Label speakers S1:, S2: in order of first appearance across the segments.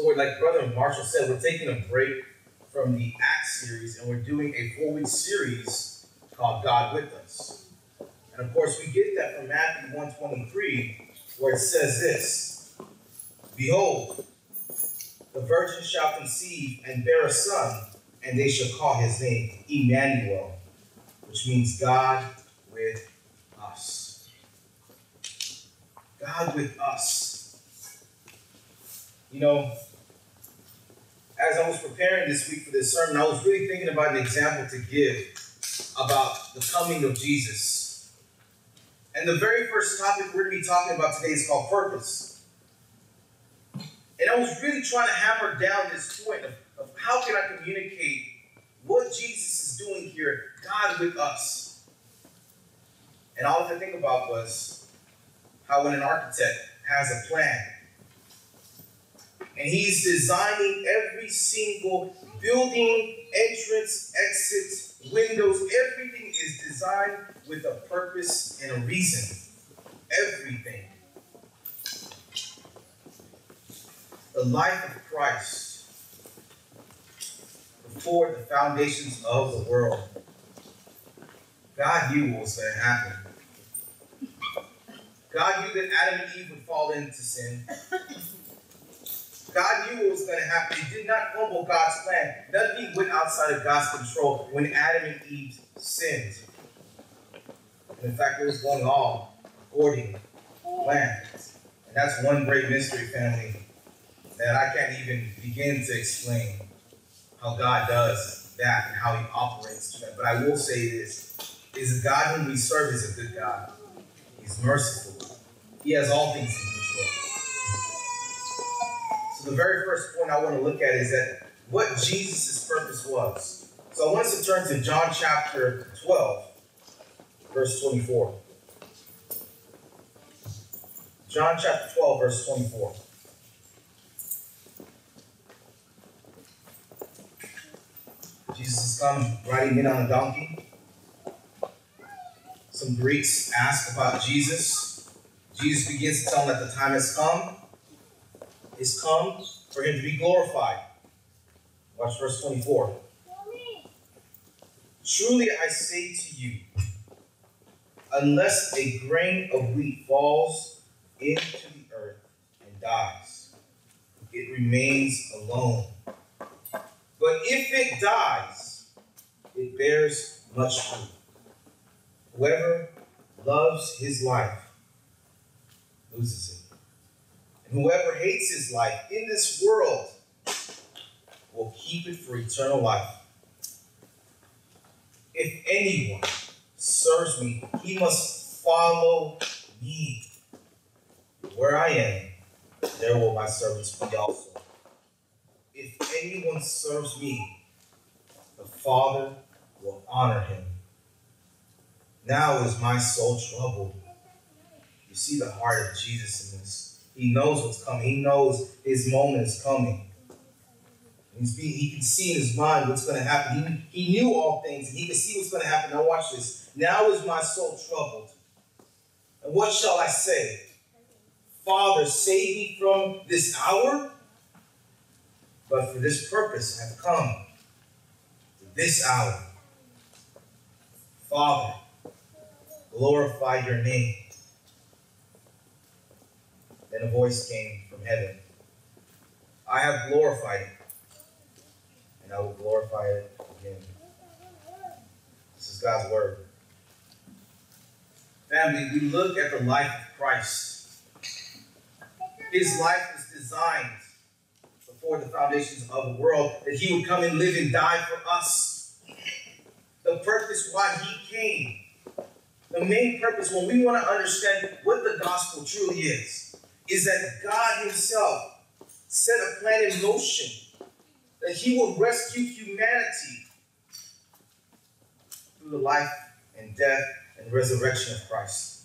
S1: So we're like Brother Marshall said, we're taking a break from the Acts series and we're doing a four-week series called God with Us. And of course, we get that from Matthew 123, where it says this Behold, the virgin shall conceive and bear a son, and they shall call his name Emmanuel, which means God with us. God with us. You know, as I was preparing this week for this sermon, I was really thinking about an example to give about the coming of Jesus. And the very first topic we're going to be talking about today is called purpose. And I was really trying to hammer down this point of, of how can I communicate what Jesus is doing here, God with us. And all I could think about was how when an architect has a plan, and he's designing every single building, entrance, exit, windows. Everything is designed with a purpose and a reason. Everything. The life of Christ before the foundations of the world. God knew what was going to happen. God knew that Adam and Eve would fall into sin. God knew what was going to happen. He did not fumble God's plan. Nothing went outside of God's control when Adam and Eve sinned. And in fact, it was going all according to plan. And that's one great mystery, family, that I can't even begin to explain how God does that and how he operates to that. But I will say this is God whom we serve is a good God. He's merciful. He has all things in so the very first point I want to look at is that what Jesus' purpose was. So I want us to turn to John chapter 12, verse 24. John chapter 12, verse 24. Jesus has come riding in on a donkey. Some Greeks ask about Jesus. Jesus begins to tell them that the time has come is come for him to be glorified. Watch verse 24. Truly I say to you, unless a grain of wheat falls into the earth and dies, it remains alone. But if it dies, it bears much fruit. Whoever loves his life loses it. Whoever hates his life in this world will keep it for eternal life. If anyone serves me, he must follow me. Where I am, there will my servants be also. If anyone serves me, the Father will honor him. Now is my soul troubled. You see the heart of Jesus in this. He knows what's coming. He knows his moment is coming. Being, he can see in his mind what's going to happen. He, he knew all things, and he can see what's going to happen. Now watch this. Now is my soul troubled. And what shall I say? Father, save me from this hour? But for this purpose I have come. This hour. Father, glorify your name. Then a voice came from heaven I have glorified it, and I will glorify it again. This is God's word. Family, we look at the life of Christ. His life was designed before the foundations of the world that he would come and live and die for us. The purpose why he came. The main purpose when we want to understand what the gospel truly is is that God Himself set a plan in motion that He will rescue humanity through the life and death and resurrection of Christ.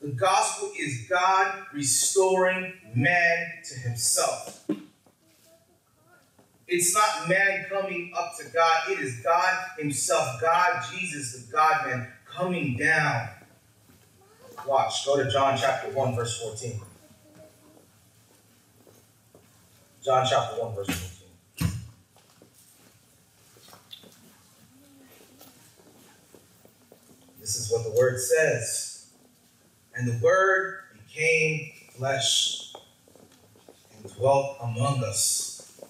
S1: The gospel is God restoring man to Himself. It's not man coming up to God, it is God Himself, God, Jesus, the God man, coming down Watch. Go to John chapter 1, verse 14. John chapter 1, verse 14. This is what the word says. And the word became flesh and dwelt among us.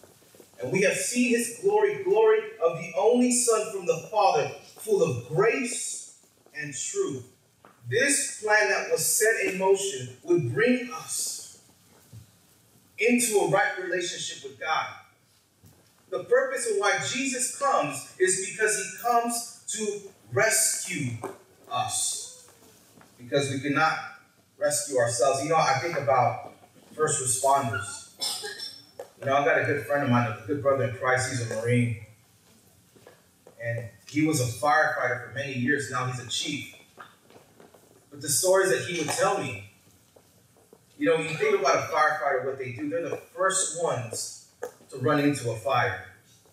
S1: And we have seen his glory, glory of the only Son from the Father, full of grace and truth. This plan that was set in motion would bring us into a right relationship with God. The purpose of why Jesus comes is because he comes to rescue us. Because we cannot rescue ourselves. You know, I think about first responders. You know, I got a good friend of mine, a good brother in Christ, he's a Marine. And he was a firefighter for many years. Now he's a chief. But the stories that he would tell me, you know, you think about a firefighter, what they do, they're the first ones to run into a fire,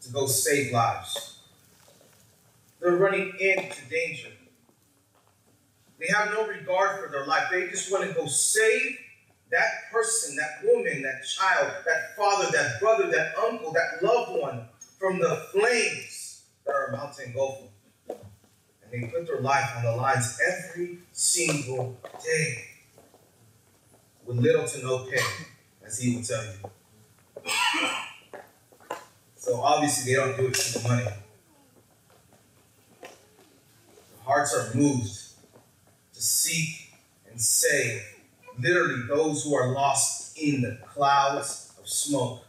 S1: to go save lives. They're running into danger. They have no regard for their life. They just want to go save that person, that woman, that child, that father, that brother, that uncle, that loved one from the flames that are about to engulf them. And they put their life on the lines every single day with little to no pay, as he will tell you. So obviously they don't do it for the money. The hearts are moved to seek and save literally those who are lost in the clouds of smoke.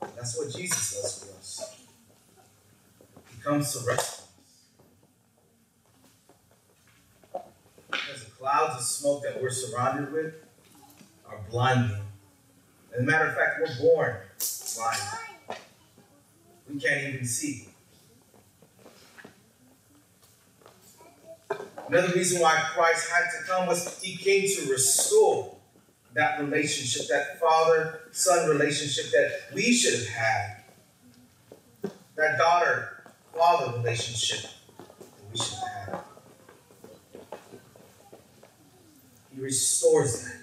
S1: That's what Jesus does for us. Comes to us. Because the clouds of smoke that we're surrounded with are blinding. As a matter of fact, we're born blind. We can't even see. Another reason why Christ had to come was he came to restore that relationship, that father son relationship that we should have had, that daughter father relationship that we should have. He restores that.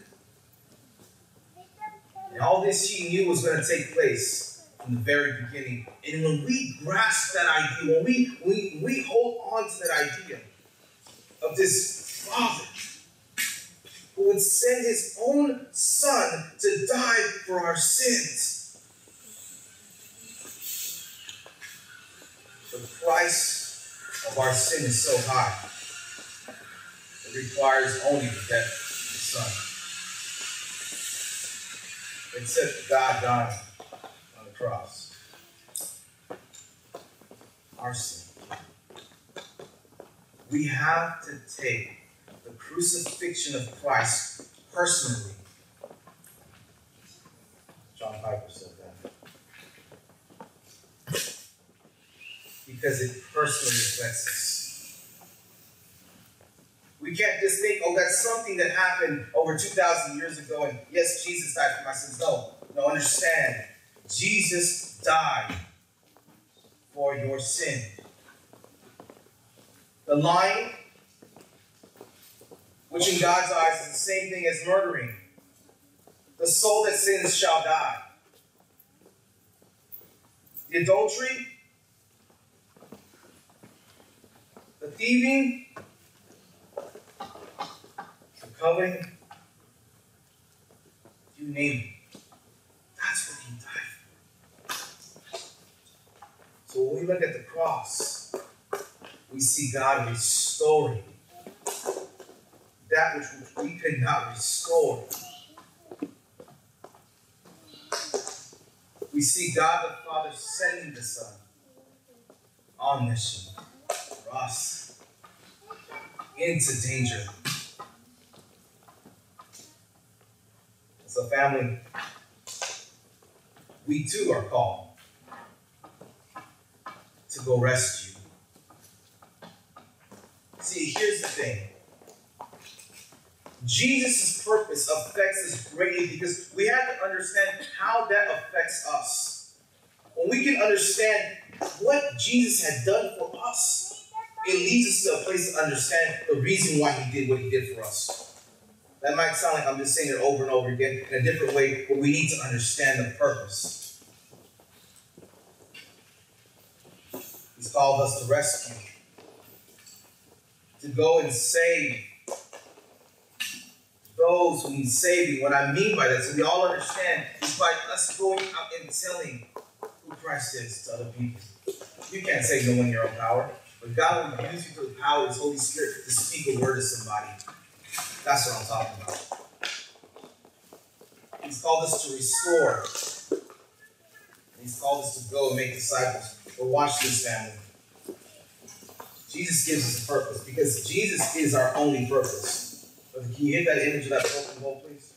S1: And all this he knew was going to take place from the very beginning. And when we grasp that idea, when we, we, we hold on to that idea, of this Father who would send his own Son to die for our sins. The price of our sin is so high, it requires only the death of the Son. Except God died on the cross. Our sin we have to take the crucifixion of Christ personally. John Piper said that. Because it personally affects us. We can't just think, oh, that's something that happened over 2,000 years ago, and yes, Jesus died for my sins. No, no, understand. Jesus died for your sin. The lying, which in God's eyes is the same thing as murdering. The soul that sins shall die. The adultery, the thieving, the coveting, you name it. That's what he died for. So when we look at the cross, we see God restoring that which we could not restore. We see God the Father sending the Son on mission us into danger. So, family, we too are called to go rescue See, here's the thing. Jesus' purpose affects us greatly because we have to understand how that affects us. When we can understand what Jesus had done for us, it leads us to a place to understand the reason why he did what he did for us. That might sound like I'm just saying it over and over again in a different way, but we need to understand the purpose. He's called us to rescue, to go and save those who need saving. What I mean by that, so we all understand, is by us going out and telling who Christ is to other people. You can't save no one in your own power, but God will use you through the power of His Holy Spirit to speak a word to somebody. That's what I'm talking about. He's called us to restore. He's called us to go and make disciples. But watch this, family. Jesus gives us a purpose because Jesus is our only purpose. Can you hit that image of that broken bowl, please?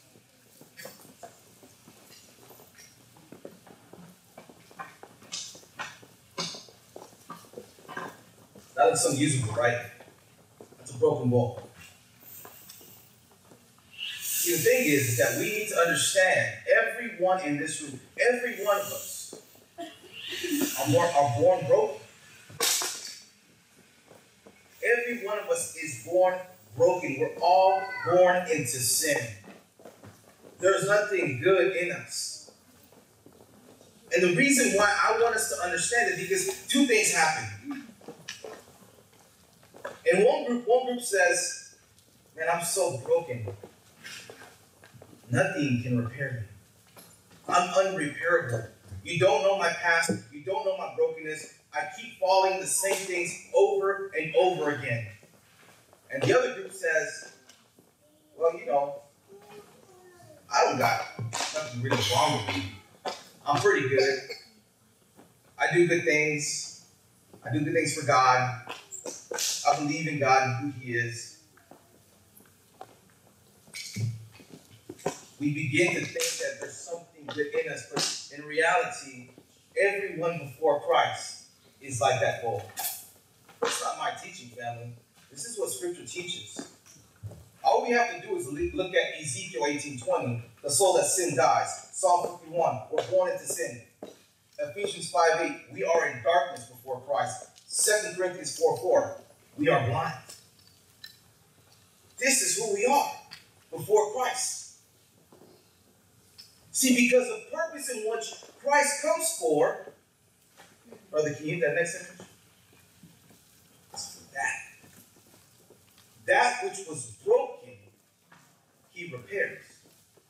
S1: That looks unusable, right? That's a broken bowl. See, the thing is, is that we need to understand everyone in this room, every one of us, are born, are born broken. Every one of us is born broken. We're all born into sin. There's nothing good in us. And the reason why I want us to understand it because two things happen. In one group, one group says, Man, I'm so broken. Nothing can repair me. I'm unrepairable. You don't know my past. You don't know my brokenness. I keep falling the same things over and over again. And the other group says, well, you know, I don't got nothing really wrong with me. I'm pretty good. I do good things. I do good things for God. I believe in God and who He is. we begin to think that there's something within us, but in reality, everyone before Christ is like that bowl. That's not my teaching, family. This is what Scripture teaches. All we have to do is look at Ezekiel 18:20, the soul that sin dies. Psalm 51, we're born into sin. Ephesians 5:8, we are in darkness before Christ. 2 Corinthians 4:4, we are blind. This is who we are before Christ. See, because the purpose in which Christ comes for, Brother, can you that next image? That. That which was broken, he repairs.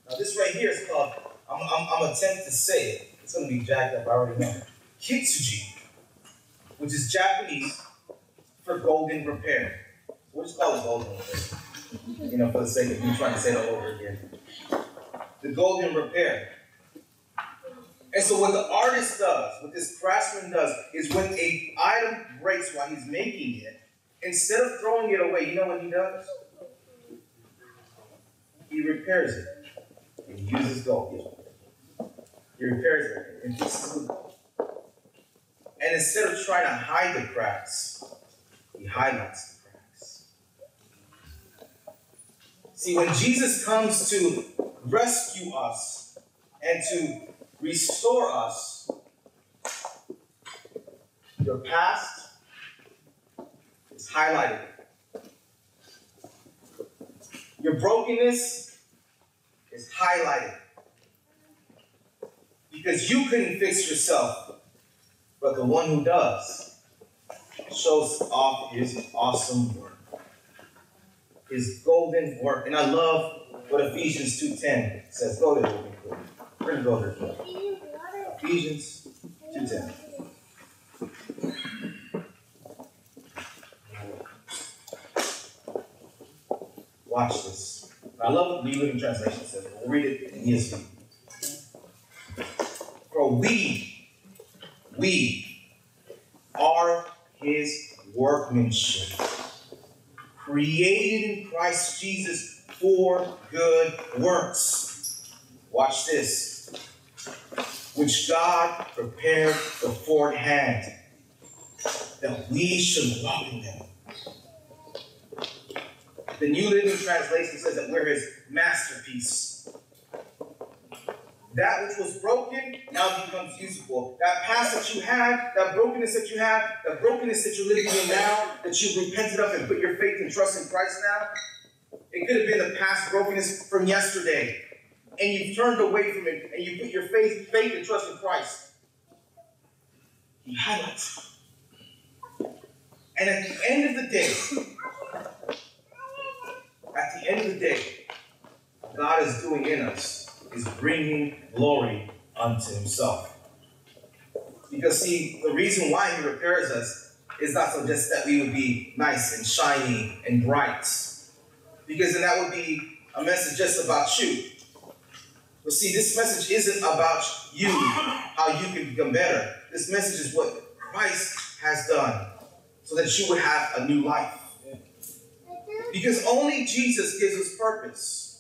S1: Now, this right here is called, I'm, I'm, I'm attempt to say it. It's going to be jacked up, I already know. Kitsuji, which is Japanese for golden repair. We'll just call it golden repair. You know, for the sake of me trying to say it all over again the golden repair. And so what the artist does, what this craftsman does, is when a item breaks while he's making it, instead of throwing it away, you know what he does? He repairs it. He uses gold. He repairs it and gold. And instead of trying to hide the cracks, he highlights the cracks. See, when Jesus comes to rescue us and to restore us. Your past is highlighted. Your brokenness is highlighted. Because you couldn't fix yourself, but the one who does shows off his awesome work, his golden work. And I love what Ephesians 2.10 says. Go there We're going to go there. Ephesians 2.10. Watch this. I love what the Living Translation says. We'll read it in ESV. For we, we are his workmanship, created in Christ Jesus for good works. Watch this. Which God prepared beforehand that we should walk in them. The New Living Translation says that we're his masterpiece. That which was broken now becomes usable. That past that you had, that brokenness that you have, that brokenness that you're living in now, that you've repented of and put your faith and trust in Christ now, It could have been the past brokenness from yesterday. And you've turned away from it and you put your faith, faith and trust in Christ. He highlights. And at the end of the day, at the end of the day, God is doing in us is bringing glory unto Himself. Because, see, the reason why He repairs us is not so just that we would be nice and shiny and bright, because then that would be a message just about you. But see, this message isn't about you, how you can become better. This message is what Christ has done so that you would have a new life. Because only Jesus gives us purpose.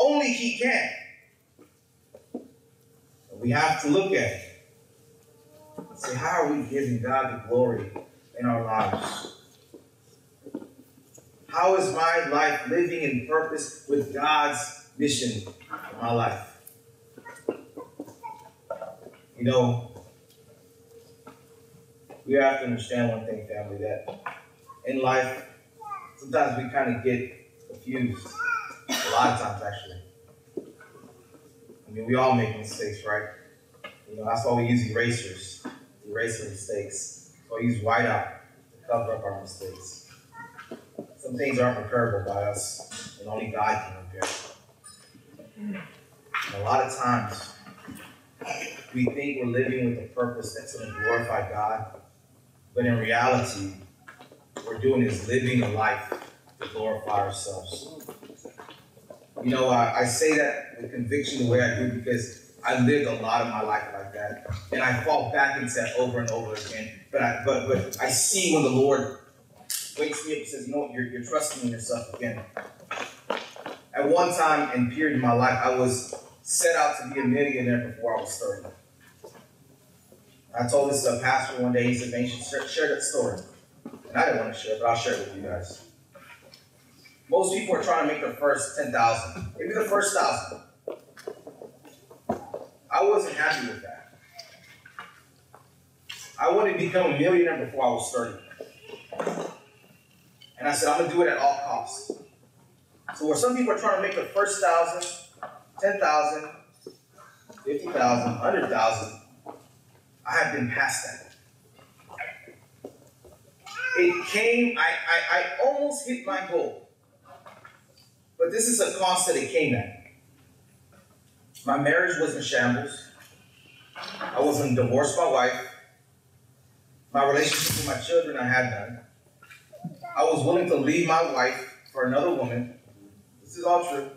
S1: Only He can. We have to look at it and say, how are we giving God the glory in our lives? How is my life living in purpose with God's mission in my life? You know, we have to understand one thing, family, that in life, sometimes we kind of get confused. A lot of times, actually. I mean, we all make mistakes, right? You know, that's why we use erasers, erase mistakes. So we use whiteout to cover up our mistakes. Some things aren't repairable by us, and only God can repair. And a lot of times, we think we're living with a purpose that's going to glorify God, but in reality, what we're doing is living a life to glorify ourselves. You know, I, I say that with conviction the way I do because I lived a lot of my life like that, and I fall back into that over and over again. But I, but but I see when the Lord wakes me up and says, "You know what? You're, you're trusting in yourself again." At one time and period in my life, I was set out to be a millionaire before I was 30. I told this to a pastor one day. He said, "Man, you should share, share that story." And I didn't want to share, but I'll share it with you guys. Most people are trying to make their first 10,000, maybe the first thousand. I wasn't happy with that. I wanted to become a millionaire before I was 30. And I said, I'm going to do it at all costs. So where some people are trying to make the first thousand, 10,000, 50,000, 100,000, I have been past that. It came, I, I, I almost hit my goal. But this is a cost that it came at. My marriage was in shambles. I wasn't divorced my wife. My relationship with my children, I had none. I was willing to leave my wife for another woman. This is all true.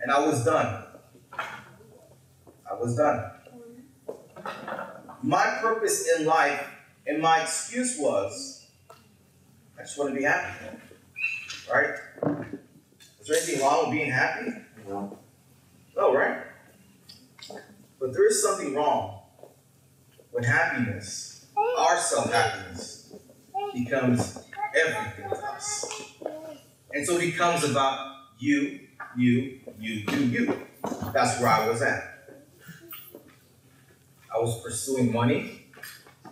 S1: And I was done. I was done. My purpose in life and my excuse was I just want to be happy. Right? Is there anything wrong with being happy? No. No, right? But there is something wrong when happiness, our self happiness, becomes everything to us. And so it becomes about you, you, you, you, you. That's where I was at. I was pursuing money,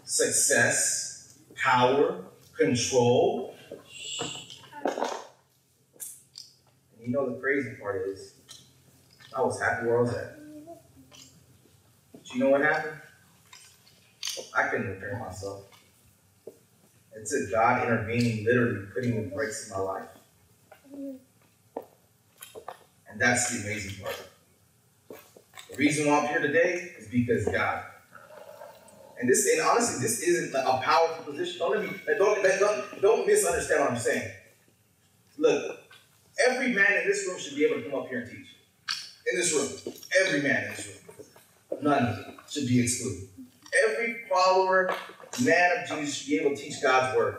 S1: success, power, control. You know the crazy part is, I was happy where I was at. But you know what happened? I couldn't repair myself. It took God intervening, literally putting the brakes in my life. And that's the amazing part. The reason why I'm here today is because God. And this, and honestly, this isn't a powerful position. Don't let me, don't, don't, don't misunderstand what I'm saying. Look, every man in this room should be able to come up here and teach. In this room, every man in this room, none should be excluded. Every follower, man of Jesus should be able to teach God's word,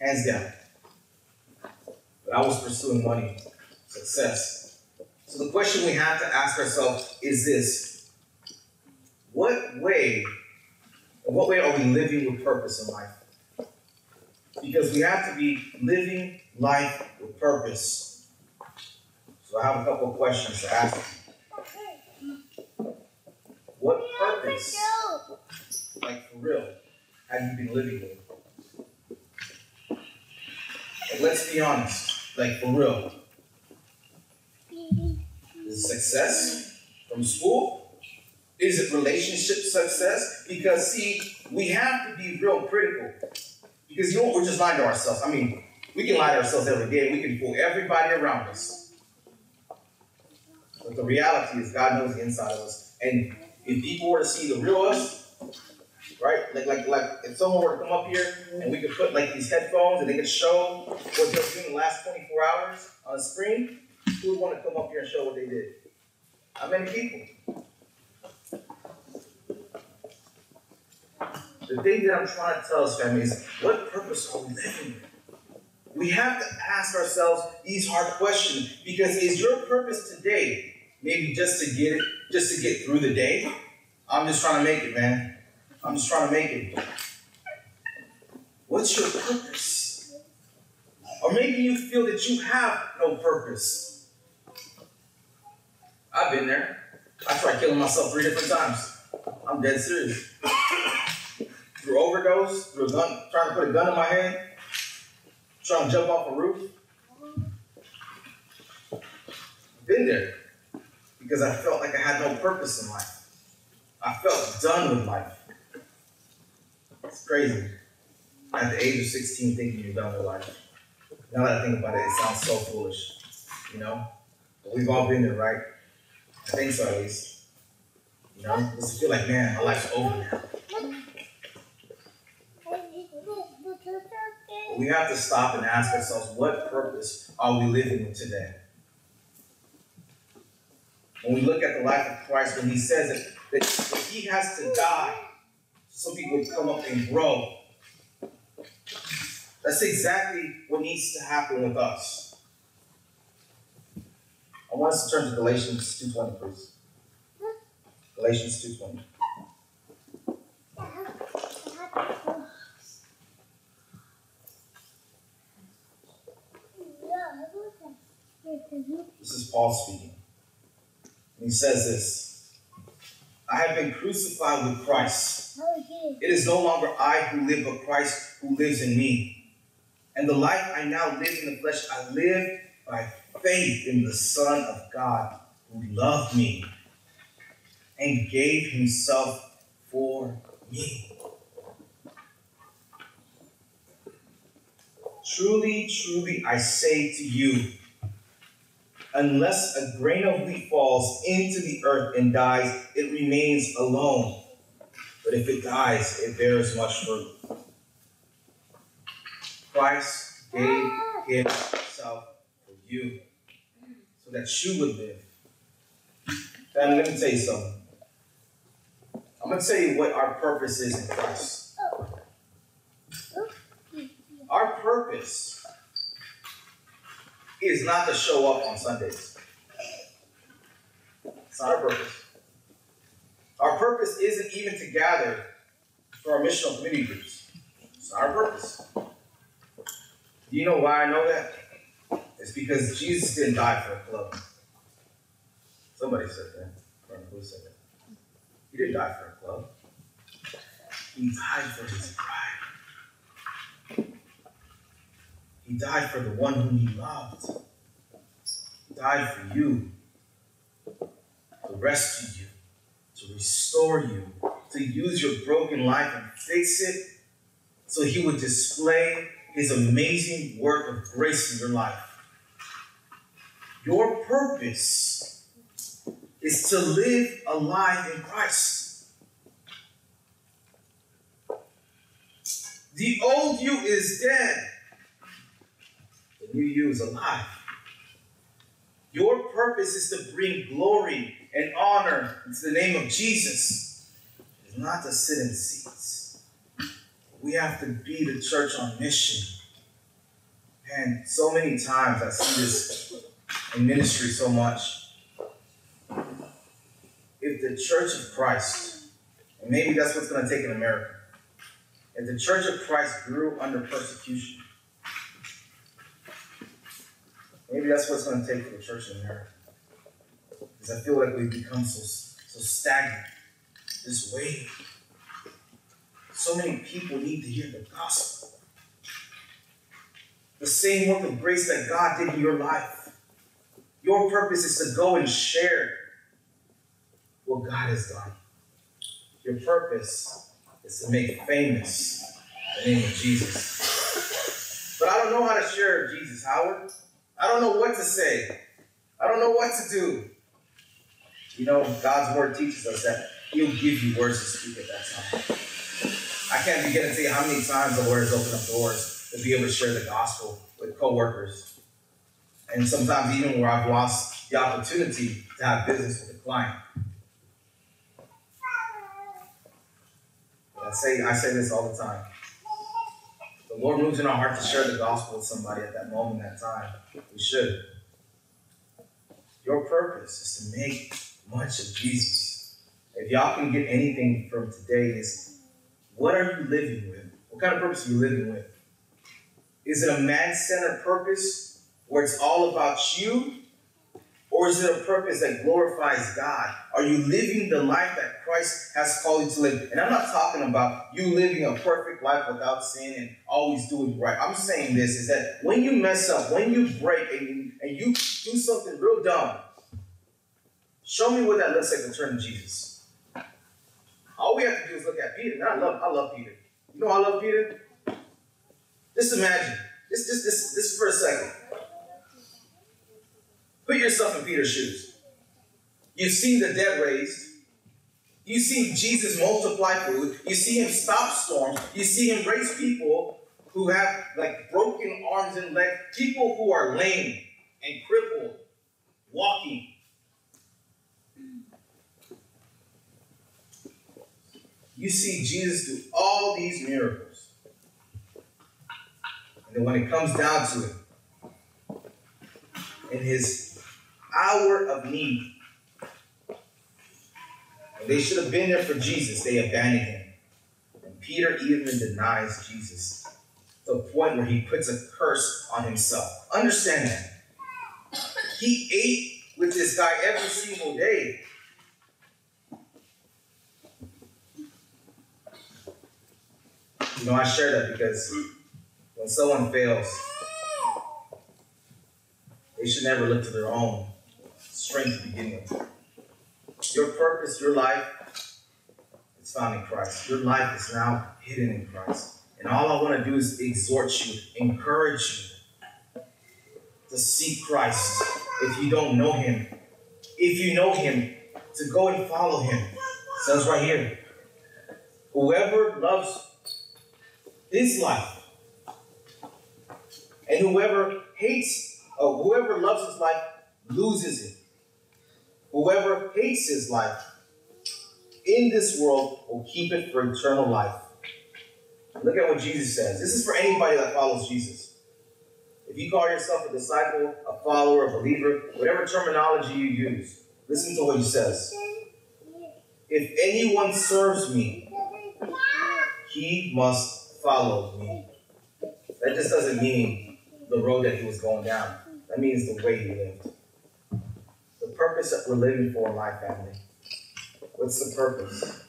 S1: hands down. But I was pursuing money, success. So the question we have to ask ourselves is this What way, what way are we living with purpose in life? Because we have to be living life with purpose. So I have a couple of questions to ask you. What purpose, like for real, have you been living with? Like, let's be honest, like for real. Is success from school? Is it relationship success? Because see, we have to be real critical. Because you know what? We're just lying to ourselves. I mean, we can lie to ourselves every day. We can fool everybody around us. But the reality is, God knows the inside of us. And if people were to see the real us, right? Like, like, like, if someone were to come up here and we could put like these headphones and they could show what they're doing the last 24 hours on a screen, who would want to come up here and show what they did? How many people? The thing that I'm trying to tell us, family, is what purpose are we living? We have to ask ourselves these hard questions because is your purpose today maybe just to get it, just to get through the day? I'm just trying to make it, man. I'm just trying to make it. What's your purpose? Or maybe you feel that you have no purpose. I've been there. I tried killing myself three different times. I'm dead serious. through overdose, through a gun, trying to put a gun in my head, trying to jump off a roof. Been there because I felt like I had no purpose in life. I felt done with life. It's crazy. At the age of 16, thinking you're done with life. Now that I think about it, it sounds so foolish, you know? But we've all been there, right? I think so, at least. You know, just feel like, man, my life's over now. But we have to stop and ask ourselves, what purpose are we living with today? When we look at the life of Christ, when he says that, that he has to die so people would come up and grow, that's exactly what needs to happen with us. I want us to turn to Galatians 2.20, please. Galatians 2.20. This is Paul speaking. And he says this I have been crucified with Christ. It is no longer I who live, but Christ who lives in me. And the life I now live in the flesh, I live by faith in the Son of God who loved me and gave himself for me. Truly, truly, I say to you, unless a grain of wheat falls into the earth and dies, it remains alone. But if it dies, it bears much fruit. Christ gave himself for you so that you would live. Family, let me tell you something. I'm going to tell you what our purpose is in Christ. Our purpose is not to show up on Sundays. It's not our purpose. Our purpose isn't even to gather for our missional community groups. It's our purpose. Do you know why I know that? It's because Jesus didn't die for a club. Somebody said that. Who said that? He didn't die for a club. He died for his bride. He died for the one whom he loved. He died for you to rescue you, to restore you, to use your broken life and fix it so he would display his amazing work of grace in your life. Your purpose is to live a life in Christ. The old you is dead, you is alive. Your purpose is to bring glory and honor to the name of Jesus. It's not to sit in seats. We have to be the church on mission. And so many times I see this in ministry so much. If the church of Christ, and maybe that's what's going to take in America, if the church of Christ grew under persecution, maybe that's what's going to take for the church in America. Because I feel like we've become so, so stagnant, this way. So many people need to hear the gospel. the same work of grace that God did in your life. Your purpose is to go and share what God has done. Your purpose is to make famous the name of Jesus. But I don't know how to share Jesus, Howard. I don't know what to say. I don't know what to do. You know, God's word teaches us that He'll give you words to speak at that time. I can't begin to tell you how many times the Lord has opened up doors to be able to share the gospel with coworkers. And sometimes even where I've lost the opportunity to have business with a client. I say I say this all the time. The Lord moves in our heart to share the gospel with somebody at that moment, that time. We should. Your purpose is to make much of Jesus. If y'all can get anything from today, is what are you living with? What kind of purpose are you living with? Is it a man centered purpose where it's all about you? Or is it a purpose that glorifies God? Are you living the life that Christ has called you to live? And I'm not talking about you living a perfect life without sin and always doing right. I'm saying this is that when you mess up, when you break and you, and you do something real dumb, show me what that looks like to turn to Jesus. All we have to do is look at Peter. And I love, I love Peter. You know I love Peter? Just imagine. Just, just, just, just for a second. Put yourself in Peter's shoes. You've seen the dead raised. You see Jesus multiply food. You see him stop storms. You see him raise people who have like broken arms and legs, people who are lame and crippled, walking. You see Jesus do all these miracles. And then when it comes down to it, in his hour of need, and they should have been there for Jesus, they abandoned him. And Peter even denies Jesus to the point where he puts a curse on himself. Understand that. He ate with this guy every single day. You know, I share that because when someone fails, they should never look to their own strength to begin with. Your purpose, your life, is found in Christ. Your life is now hidden in Christ. And all I want to do is exhort you, encourage you to seek Christ if you don't know Him. If you know Him, to go and follow Him. It says right here whoever loves his life. And whoever hates, or whoever loves his life loses it. Whoever hates his life in this world will keep it for eternal life. Look at what Jesus says. This is for anybody that follows Jesus. If you call yourself a disciple, a follower, a believer, whatever terminology you use, listen to what he says. If anyone serves me, he must follow me. That just doesn't mean the road that he was going down. That means the way he lived. Purpose that we're living for in life, family. What's the purpose?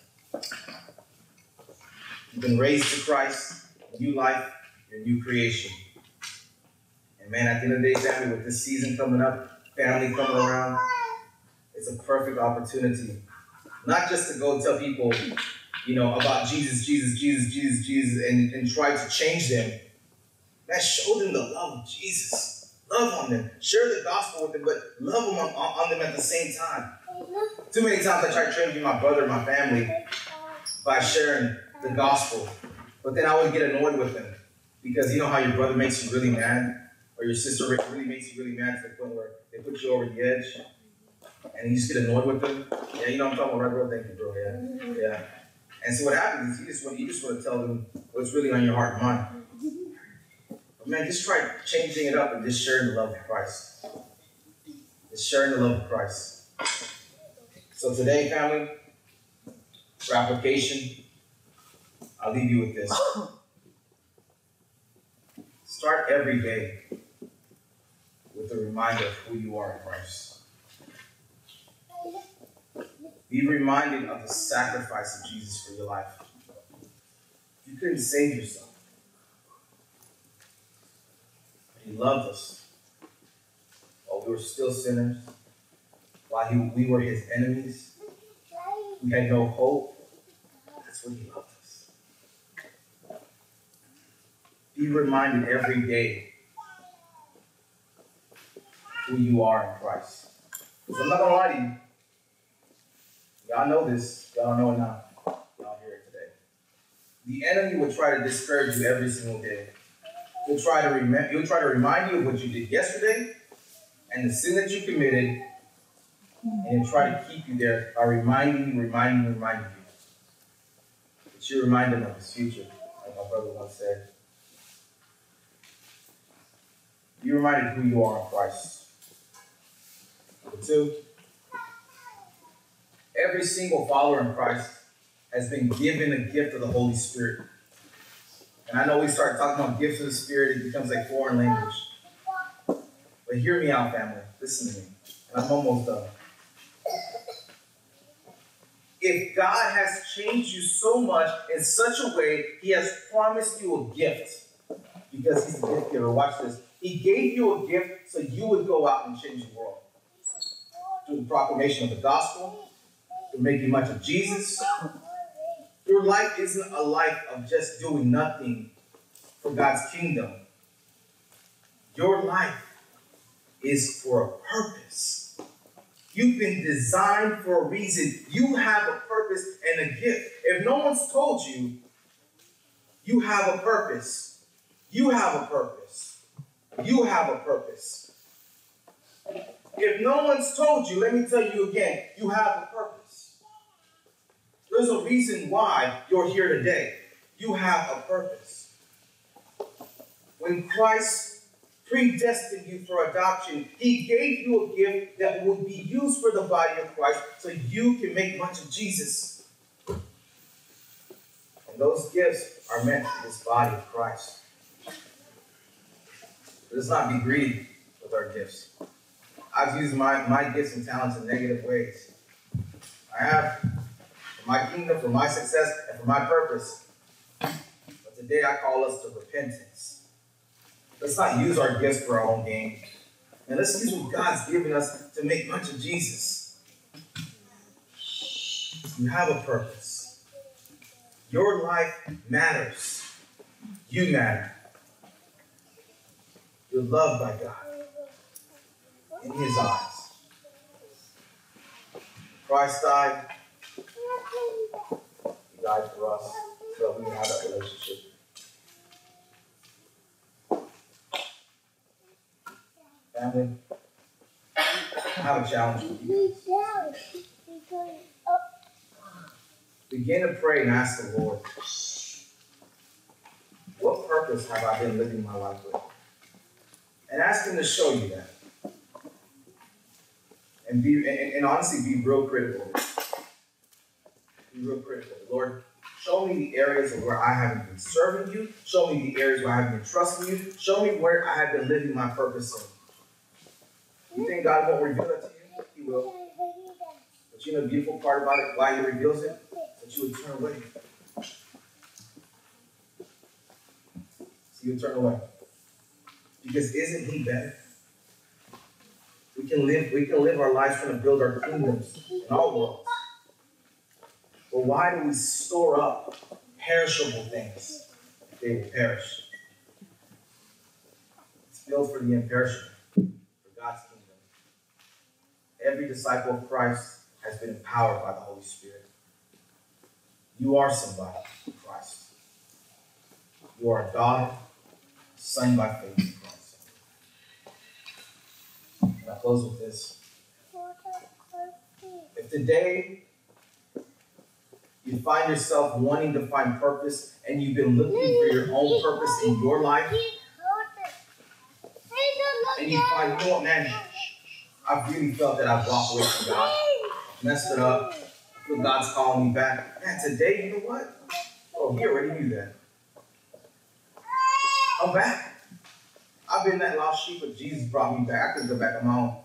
S1: You've been raised to Christ, new life, your new creation. And man, at the end of the day, family, with this season coming up, family coming around, it's a perfect opportunity. Not just to go tell people, you know, about Jesus, Jesus, Jesus, Jesus, Jesus, and, and try to change them. Man, show them the love of Jesus. Love on them. Share the gospel with them, but love them on, on them at the same time. Too many times I try changing my brother, my family, by sharing the gospel. But then I would get annoyed with them. Because you know how your brother makes you really mad? Or your sister really makes you really mad to the point where they put you over the edge? And you just get annoyed with them? Yeah, you know I'm talking about, right, bro? Thank you, bro. Yeah. Yeah. And so what happens is you just want you just want to tell them what's really on your heart and mind. But man, just try changing it up and just sharing the love of Christ. Just sharing the love of Christ. So today, family, for application, I'll leave you with this. Start every day with a reminder of who you are in Christ. Be reminded of the sacrifice of Jesus for your life. You couldn't save yourself. Loved us while we were still sinners, while he, we were his enemies. We had no hope. That's when he loved us. Be reminded every day who you are in Christ. Because I'm not going to lie to you. Y'all know this. Y'all know it now. Y'all hear it today. The enemy will try to discourage you every single day. He'll try to remember. He'll try to remind you of what you did yesterday and the sin that you committed, and he'll try to keep you there by reminding you, reminding you, reminding you. But you remind him of his future, like my brother once said. You reminded who you are in Christ. Number two, every single follower in Christ has been given a gift of the Holy Spirit. And I know we start talking about gifts of the Spirit, it becomes like foreign language. But hear me out, family. Listen to me. And I'm almost done. If God has changed you so much in such a way, He has promised you a gift. Because He's a gift giver. Watch this. He gave you a gift so you would go out and change the world. Through the proclamation of the gospel, through making much of Jesus. Your life isn't a life of just doing nothing for God's kingdom. Your life is for a purpose. You've been designed for a reason. You have a purpose and a gift. If no one's told you, you have a purpose. You have a purpose. You have a purpose. If no one's told you, let me tell you again, you have a purpose. There's a reason why you're here today. You have a purpose. When Christ predestined you for adoption, He gave you a gift that would be used for the body of Christ so you can make much of Jesus. And those gifts are meant for this body of Christ. Let's not be greedy with our gifts. I've used my, my gifts and talents in negative ways. I have for my kingdom, for my success, and for my purpose. But today I call us to repentance. Let's not use our gifts for our own gain. And let's use what God's given us to make much of Jesus. You have a purpose. Your life matters. You matter. You're loved by God in His eyes. Christ died. Died for us so we have that relationship. Family, I have a challenge for you. Begin to pray and ask the Lord, what purpose have I been living my life with? And ask Him to show you that. And be and, and honestly be real critical. Be real critical. Lord, show me the areas of where I haven't been serving you. Show me the areas where I haven't been trusting you. Show me where I have been living my purpose in. You think God won't reveal that to you? He will. But you know the beautiful part about it, why He reveals it? That you would turn away. So you turn away. Because isn't He better? We can live, we can live our lives trying to build our kingdoms in all worlds. But why do we store up perishable things they will perish? It's built for the imperishable, for God's kingdom. Every disciple of Christ has been empowered by the Holy Spirit. You are somebody Christ. You are a daughter, son by faith in Christ. And I close with this. If today you find yourself wanting to find purpose and you've been looking for your own purpose in your life, and you find, you know what, man, I really felt that I've walked away from God, messed it up, But God's calling me back. Man, today, you know what? Oh, he already knew that. I'm back. I've been that lost sheep, but Jesus brought me back. I couldn't go back on my own.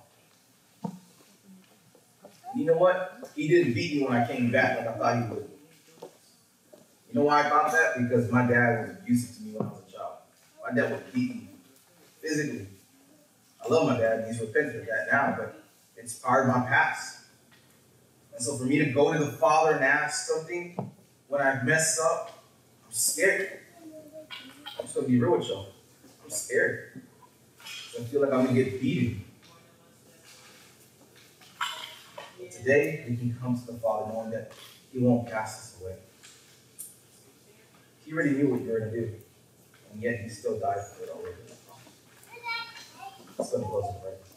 S1: You know what? He didn't beat me when I came back like I thought he would. You know why I thought that? Because my dad was abusive to me when I was a child. My dad would beat me. physically. I love my dad, and he's repentant of that now, but it's part of my past. And so for me to go to the Father and ask something when I've messed up, I'm scared. I'm just gonna be real with y'all. I'm scared. I feel like I'm gonna get beaten. Today, we can come to the Father knowing that He won't cast us away. He already knew what you were gonna do, and yet He still died for it already. Let's go to close in prayer.